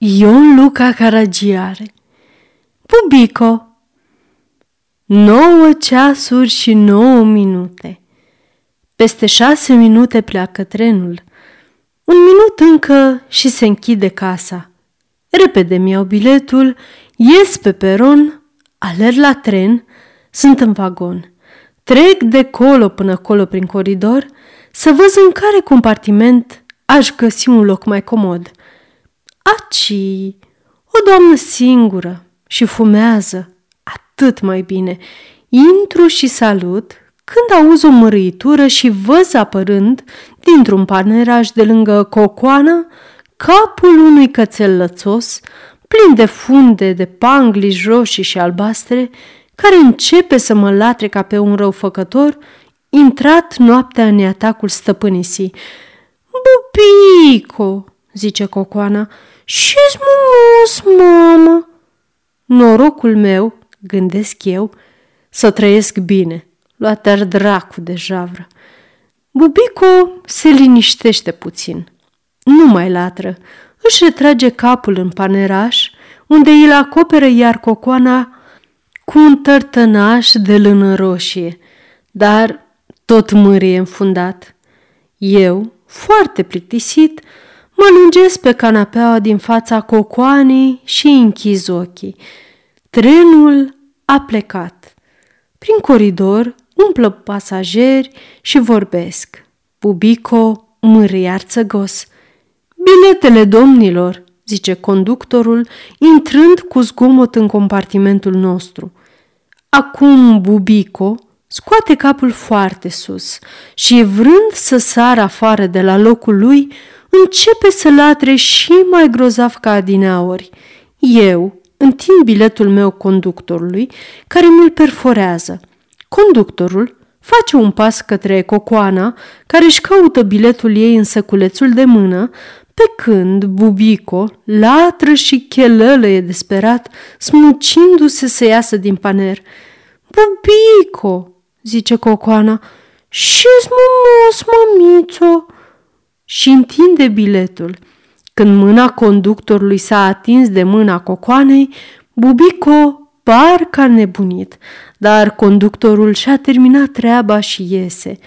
Ion Luca Caragiare Bubico Nouă ceasuri și nouă minute Peste șase minute pleacă trenul Un minut încă și se închide casa Repede mi-au biletul, ies pe peron, alerg la tren, sunt în vagon. Trec de colo până colo prin coridor să văd în care compartiment aș găsi un loc mai comod. Aci, o doamnă singură și fumează, atât mai bine. Intru și salut când auz o mărâitură și văz apărând, dintr-un paneraj de lângă cocoană, capul unui cățel lățos, plin de funde de panglici roșii și albastre, care începe să mă latre ca pe un răufăcător, intrat noaptea în atacul stăpânisii. Bubico, zice Cocoana, și-s mumos, mamă! Norocul meu, gândesc eu, să trăiesc bine, luat dracu de javră. Bubico se liniștește puțin. Nu mai latră, își retrage capul în paneraș, unde îl acoperă iar cocoana cu un tărtănaș de lână roșie, dar tot mârie înfundat. Eu, foarte plictisit, mă lungesc pe canapeaua din fața cocoanei și închiz ochii. Trenul a plecat. Prin coridor umplă pasageri și vorbesc. Bubico mârie arțăgos. Biletele domnilor, zice conductorul, intrând cu zgomot în compartimentul nostru. Acum Bubico scoate capul foarte sus și, vrând să sară afară de la locul lui, începe să latre și mai grozav ca adineauri. Eu întind biletul meu conductorului, care mi-l perforează. Conductorul face un pas către cocoana, care își caută biletul ei în săculețul de mână, pe când Bubico latră și chelălăie desperat, smucindu-se să iasă din paner. Bubico, zice Cocoana, și-ți mumos, mămițo! Și întinde biletul. Când mâna conductorului s-a atins de mâna cocoanei, Bubico parcă a nebunit, dar conductorul și-a terminat treaba și iese.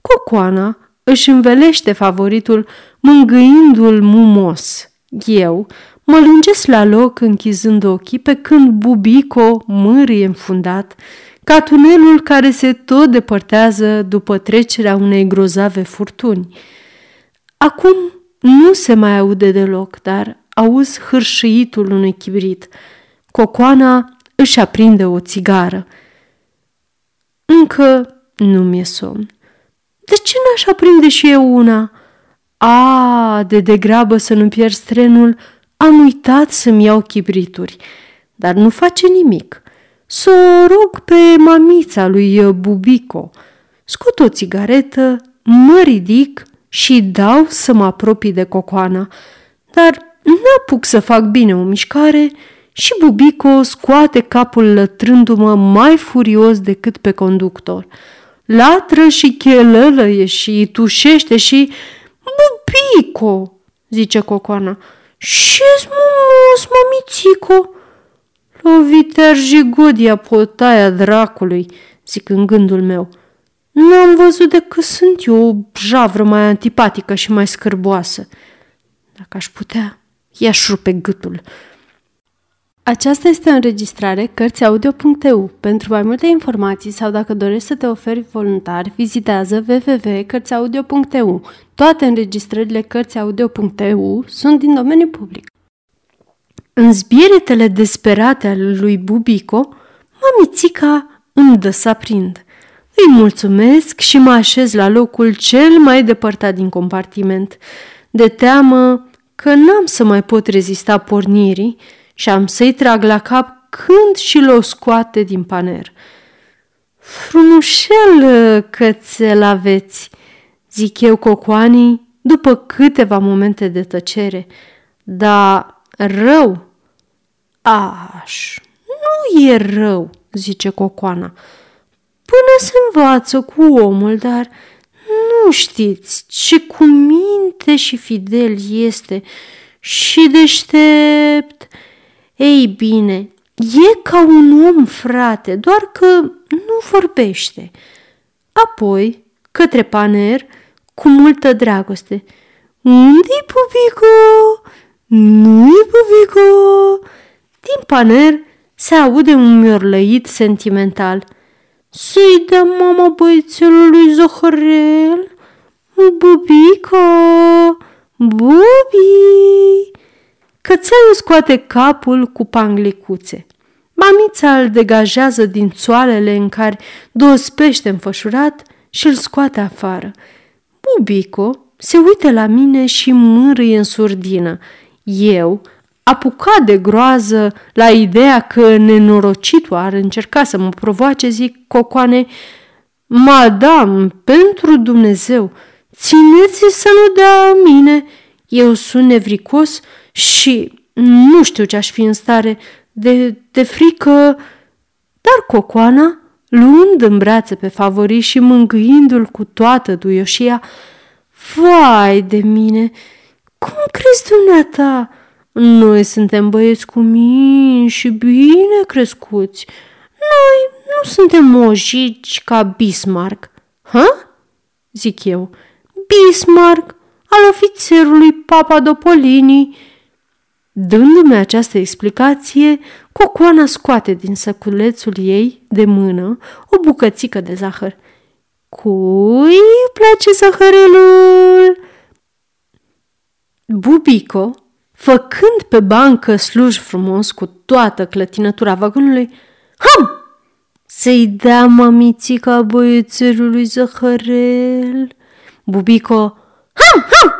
Cocoana își învelește favoritul mângâindu-l mumos. Eu mă lungesc la loc închizând ochii pe când Bubico mârie înfundat ca tunelul care se tot depărtează după trecerea unei grozave furtuni. Acum nu se mai aude deloc, dar auz hârșâitul unui chibrit. Cocoana își aprinde o țigară. Încă nu mi-e somn. De ce n-aș aprinde și eu una? A, de degrabă să nu pierd trenul, am uitat să-mi iau chibrituri. Dar nu face nimic. Să o rog pe mamița lui Bubico. Scot o țigaretă, mă ridic și dau să mă apropii de cocoana. Dar n-apuc să fac bine o mișcare și Bubico scoate capul lătrându-mă mai furios decât pe conductor. Latră și chelălăie și tușește și... Bubico, zice cocoana, și-ți mumos, mamițico! Loviter jigodia potaia dracului, zic în gândul meu. Nu am văzut decât sunt eu o javră mai antipatică și mai scârboasă. Dacă aș putea, i-aș rupe gâtul. Aceasta este o înregistrare Cărțiaudio.eu. Pentru mai multe informații sau dacă dorești să te oferi voluntar, vizitează www.cărțiaudio.eu. Toate înregistrările Cărțiaudio.eu sunt din domeniu public. În zbieretele desperate ale lui Bubico, mamițica îmi dă să aprind. Îi mulțumesc și mă așez la locul cel mai depărtat din compartiment, de teamă că n-am să mai pot rezista pornirii și am să-i trag la cap când și l-o scoate din paner. Frumușel cățel aveți, zic eu cocoanii după câteva momente de tăcere, dar rău. Aș, nu e rău, zice cocoana. Până se învață cu omul, dar nu știți ce cu minte și fidel este și deștept. Ei bine, e ca un om, frate, doar că nu vorbește. Apoi, către paner, cu multă dragoste. Unde-i pupico? Nu-i pupico? Din paner se aude un miorlăit sentimental. Să-i dăm mama băiețelului Zohărel? Bubico, Bubi! Cățelul scoate capul cu panglicuțe. Mamița îl degajează din țoalele în care dospește înfășurat și îl scoate afară. Bubico se uită la mine și mârâie în surdină. Eu, apucat de groază la ideea că nenorocitul ar încerca să mă provoace, zic, cocoane, Madam, pentru Dumnezeu, țineți să nu dea mine. Eu sunt nevricos și nu știu ce aș fi în stare de, de frică. Dar cocoana, luând în brațe pe favori și mângâindu-l cu toată duioșia, Vai de mine, cum crezi dumneata? Noi suntem băieți cu mine și bine crescuți. Noi nu suntem mojici ca Bismarck. Ha? Zic eu. Bismarck, al ofițerului Papadopolini. Dându-mi această explicație, Cocoana scoate din săculețul ei de mână o bucățică de zahăr. Cui place zahărelul? Bubico, făcând pe bancă sluj frumos cu toată clătinătura vagonului, ham! Să-i dea mamițica băiețelului zahărel. Bubico, ham, ham!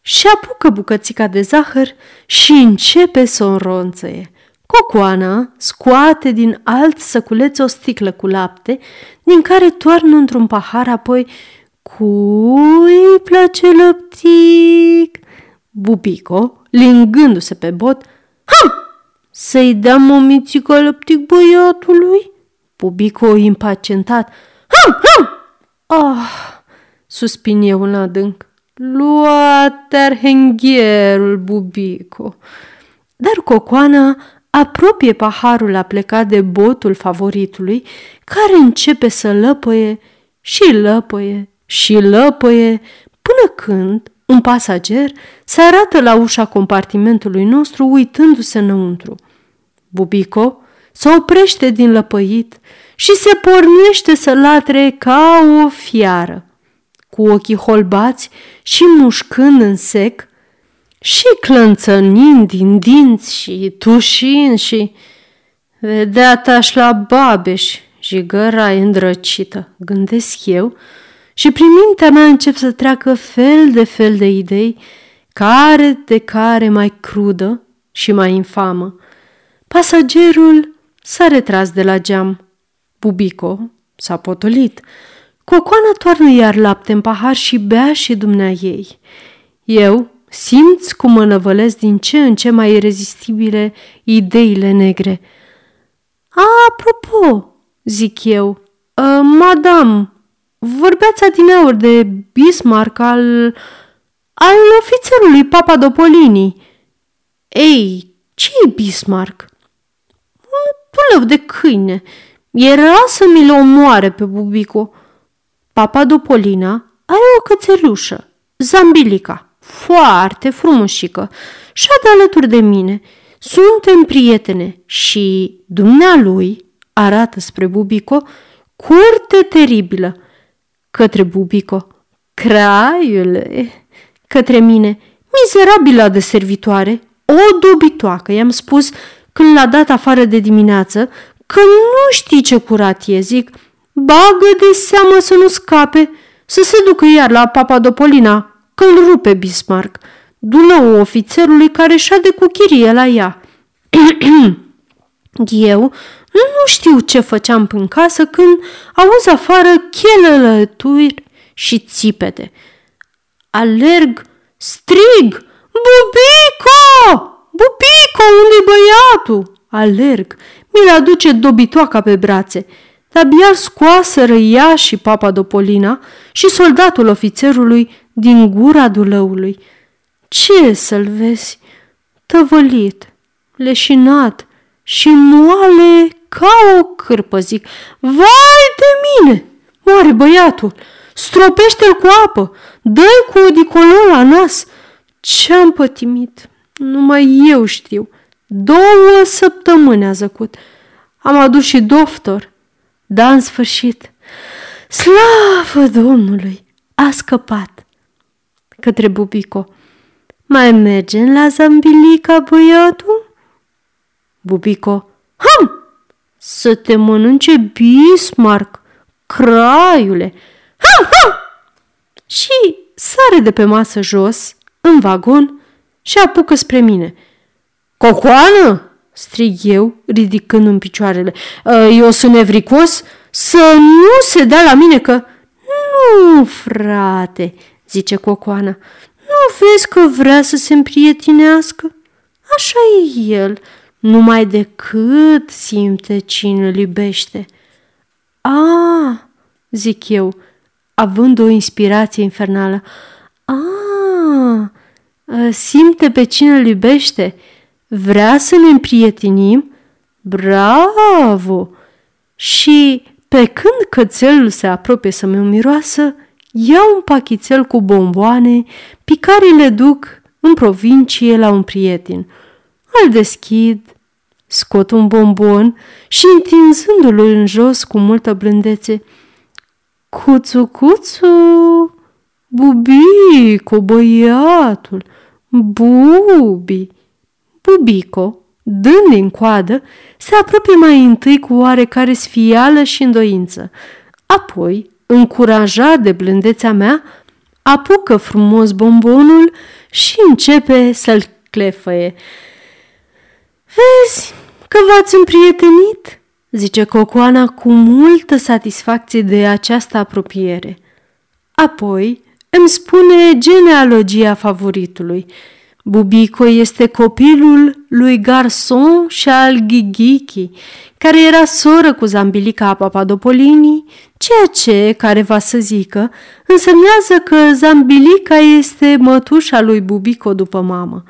Și apucă bucățica de zahăr și începe să o înronțăie. Cocoana scoate din alt săculeț o sticlă cu lapte, din care toarnă într-un pahar, apoi Cui place lăptic? Bubico, lingându-se pe bot, Ham! Să-i dăm o mițică lăptic băiatului? Bubico impacientat, Ham! Ham! Ah! Suspin eu în adânc. Luate arhengherul, Bubico. Dar Cocoana apropie paharul la plecat de botul favoritului, care începe să lăpăie și lăpăie și lăpăie, până când un pasager se arată la ușa compartimentului nostru uitându-se înăuntru. Bubico se oprește din lăpăit și se pornește să latre ca o fiară. Cu ochii holbați și mușcând în sec, și clănțănind din dinți și tușind și... Vedea taș la babeș, jigăra îndrăcită, gândesc eu, și prin mintea mea încep să treacă fel de fel de idei, care de care mai crudă și mai infamă. Pasagerul s-a retras de la geam. Bubico s-a potolit. Cocoana toarnă iar lapte în pahar și bea și dumnea ei. Eu Simți cum mă năvălesc din ce în ce mai irezistibile ideile negre. Apropo, zic eu, uh, madam, vorbeați adineauri de Bismarck al, al ofițerului Papadopolini. Ei, ce e Bismarck? Un tulău de câine. Era să mi-l omoare pe bubico. Papadopolina are o cățelușă, Zambilica foarte frumușică, șade alături de mine. Suntem prietene și dumnealui arată spre Bubico curte teribilă. Către Bubico, craiule, către mine, mizerabilă de servitoare, o dobitoacă, i-am spus când l-a dat afară de dimineață, că nu știi ce curat e, zic, bagă de seamă să nu scape, să se ducă iar la Papadopolina, că îl rupe Bismarck, dulău ofițerului care șade cu chirie la ea. Eu nu știu ce făceam în casă când auzi afară chelălături și țipete. Alerg, strig, Bubico! Bubico, unde băiatul? Alerg, mi-l aduce dobitoaca pe brațe. De-abia scoaseră ea și papa Dopolina și soldatul ofițerului din gura dulăului. Ce să-l vezi? Tăvălit, leșinat și moale ca o cârpă, zic. Vai de mine! Moare băiatul! Stropește-l cu apă! Dă-i cu odicolon la nas! Ce-am pătimit? Numai eu știu. Două săptămâni a zăcut. Am adus și doctor. Da, în sfârșit. Slavă Domnului! A scăpat. Către Bubico. Mai mergem la zambilica, băiatul? Bubico. Ham! Să te mănânce Bismarck, craiule! Ham, ham! Și sare de pe masă jos, în vagon, și apucă spre mine. Cocoană! strig eu, ridicând în picioarele. Ă, eu sunt nevricos? Să nu se dea la mine că... Nu, frate, zice Cocoana, nu vezi că vrea să se împrietinească? Așa e el, numai decât simte cine îl iubește. A, zic eu, având o inspirație infernală. A, simte pe cine îl iubește, vrea să ne împrietenim? Bravo! Și pe când cățelul se apropie să mi miroasă, iau un pachițel cu bomboane pe care le duc în provincie la un prieten. Îl deschid, scot un bombon și întinzându-l în jos cu multă blândețe, Cuțu, cuțu, bubico, băiatul, bubi, bubico, dând din coadă, se apropie mai întâi cu oarecare sfială și îndoință. Apoi, încurajat de blândețea mea, apucă frumos bombonul și începe să-l clefăie. Vezi că v-ați împrietenit?" zice Cocoana cu multă satisfacție de această apropiere. Apoi îmi spune genealogia favoritului – Bubico este copilul lui Garson și al Ghighichi, care era soră cu Zambilica Papadopolini, ceea ce, care va să zică, însemnează că Zambilica este mătușa lui Bubico după mamă.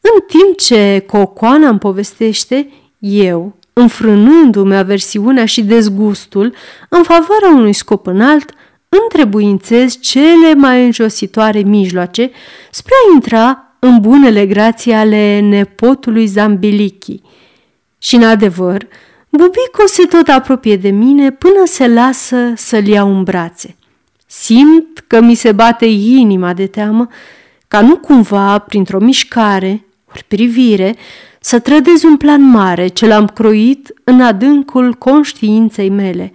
În timp ce Cocoana îmi povestește, eu, înfrânându-mi aversiunea și dezgustul în favoarea unui scop înalt, întrebuințez cele mai înjositoare mijloace spre a intra în bunele grații ale nepotului Zambilichi. Și în adevăr, Bubico se tot apropie de mine până se lasă să-l iau în brațe. Simt că mi se bate inima de teamă ca nu cumva, printr-o mișcare, ori privire, să trădez un plan mare ce l-am croit în adâncul conștiinței mele.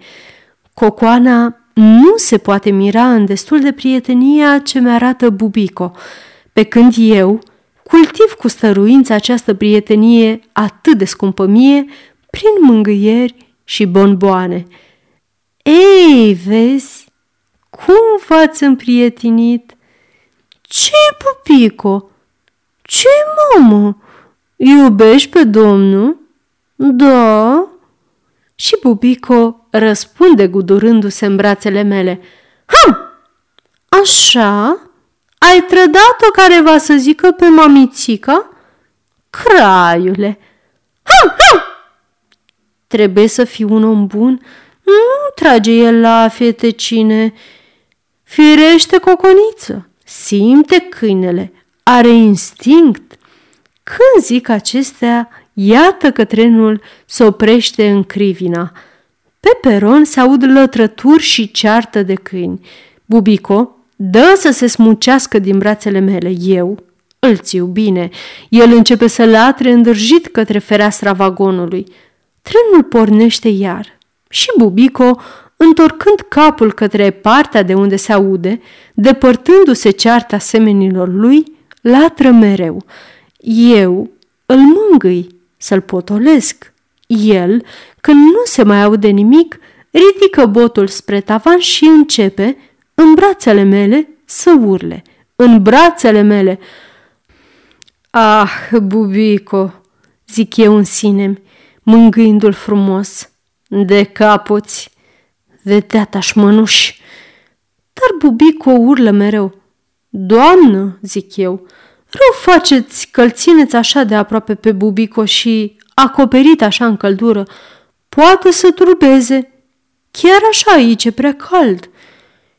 Cocoana nu se poate mira în destul de prietenia ce mi-arată Bubico – pe când eu cultiv cu stăruință această prietenie atât de scumpă mie prin mângâieri și bonboane. Ei, vezi, cum v-ați împrietenit? ce pupico? ce mamă? Iubești pe domnul? Da. Și Pupico răspunde gudurându-se în brațele mele. Ham! Așa? Ai trădat-o care va să zică pe mamițica? Craiule! Ham, ham! Trebuie să fii un om bun. Nu trage el la cine. Firește coconiță, simte câinele, are instinct. Când zic acestea, iată că trenul se oprește în crivina. Pe peron se aud lătrături și ceartă de câini. Bubico, Dă să se smucească din brațele mele. Eu îl țiu bine. El începe să latre îndrăjit către fereastra vagonului. Trenul pornește iar și Bubico, întorcând capul către partea de unde se aude, depărtându-se cearta semenilor lui, latră mereu. Eu îl mângâi să-l potolesc. El, când nu se mai aude nimic, ridică botul spre tavan și începe, în brațele mele să urle, în brațele mele. Ah, bubico, zic eu în sine, mângâindu-l frumos, de capoți, de teataș mănuși. Dar bubico urlă mereu. Doamnă, zic eu, Rău faceți că țineți așa de aproape pe bubico și, acoperit așa în căldură, poate să turbeze. Chiar așa aici e prea cald.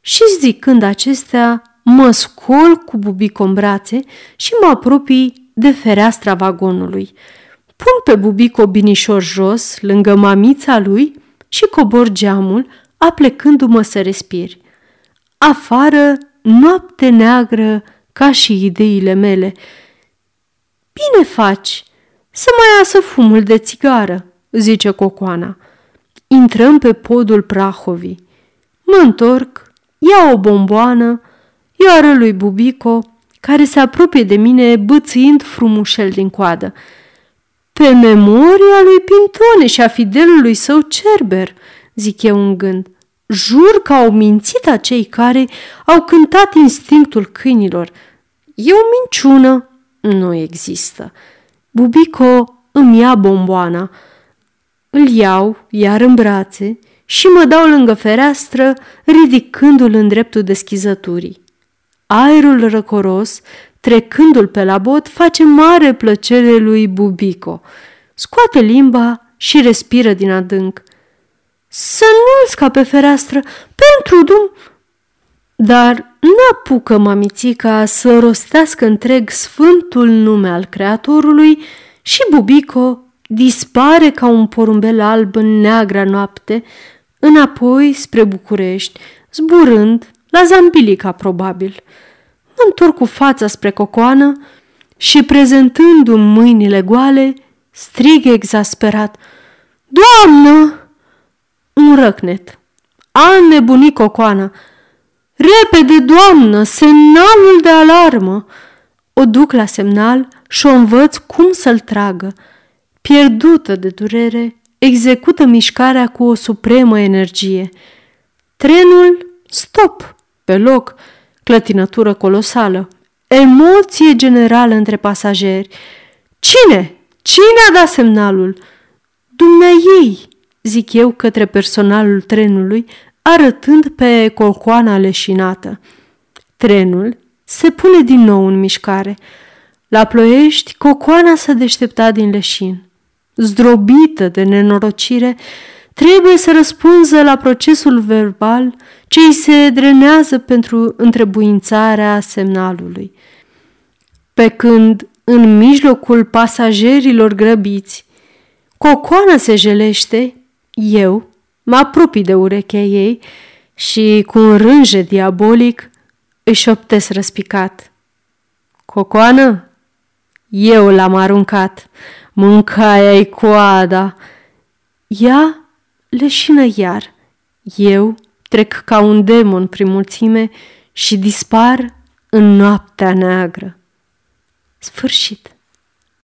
Și zicând acestea, mă scol cu bubico în brațe și mă apropii de fereastra vagonului. Pun pe bubico binișor jos, lângă mamița lui și cobor geamul, aplecându-mă să respir. Afară, noapte neagră, ca și ideile mele. Bine faci, să mai iasă fumul de țigară, zice Cocoana. Intrăm pe podul Prahovii. Mă întorc, iau o bomboană, iar lui Bubico, care se apropie de mine bățâind frumușel din coadă. Pe memoria lui Pintone și a fidelului său Cerber, zic eu în gând. Jur că au mințit acei care au cântat instinctul câinilor. E o minciună. Nu există. Bubico îmi ia bomboana. Îl iau, iar în brațe, și mă dau lângă fereastră, ridicându-l în dreptul deschizăturii. Aerul răcoros, trecându-l pe la bot, face mare plăcere lui Bubico. Scoate limba și respiră din adânc. Să nu-l scape fereastră, pentru dum... Dar n-apucă mamițica să rostească întreg sfântul nume al Creatorului și Bubico dispare ca un porumbel alb în neagra noapte, înapoi spre București, zburând la Zambilica probabil. Mă întorc cu fața spre cocoană și prezentându-mi mâinile goale, strig exasperat. Doamnă! Un răcnet. A nebunit cocoană. Repede, doamnă, semnalul de alarmă! O duc la semnal și o învăț cum să-l tragă. Pierdută de durere, execută mișcarea cu o supremă energie. Trenul, stop, pe loc, clătinătură colosală, emoție generală între pasageri. Cine? Cine a dat semnalul? Dumnezei, zic eu către personalul trenului, arătând pe colcoana leșinată. Trenul se pune din nou în mișcare. La ploiești, cocoana s-a deșteptat din leșin. Zdrobită de nenorocire, trebuie să răspunză la procesul verbal ce îi se drenează pentru întrebuințarea semnalului. Pe când, în mijlocul pasagerilor grăbiți, cocoana se jelește, eu mă apropii de urechea ei și, cu un rânje diabolic, își șoptesc răspicat. Cocoană, eu l-am aruncat, mâncai-ai coada. Ea leșină iar, eu trec ca un demon prin mulțime și dispar în noaptea neagră. Sfârșit.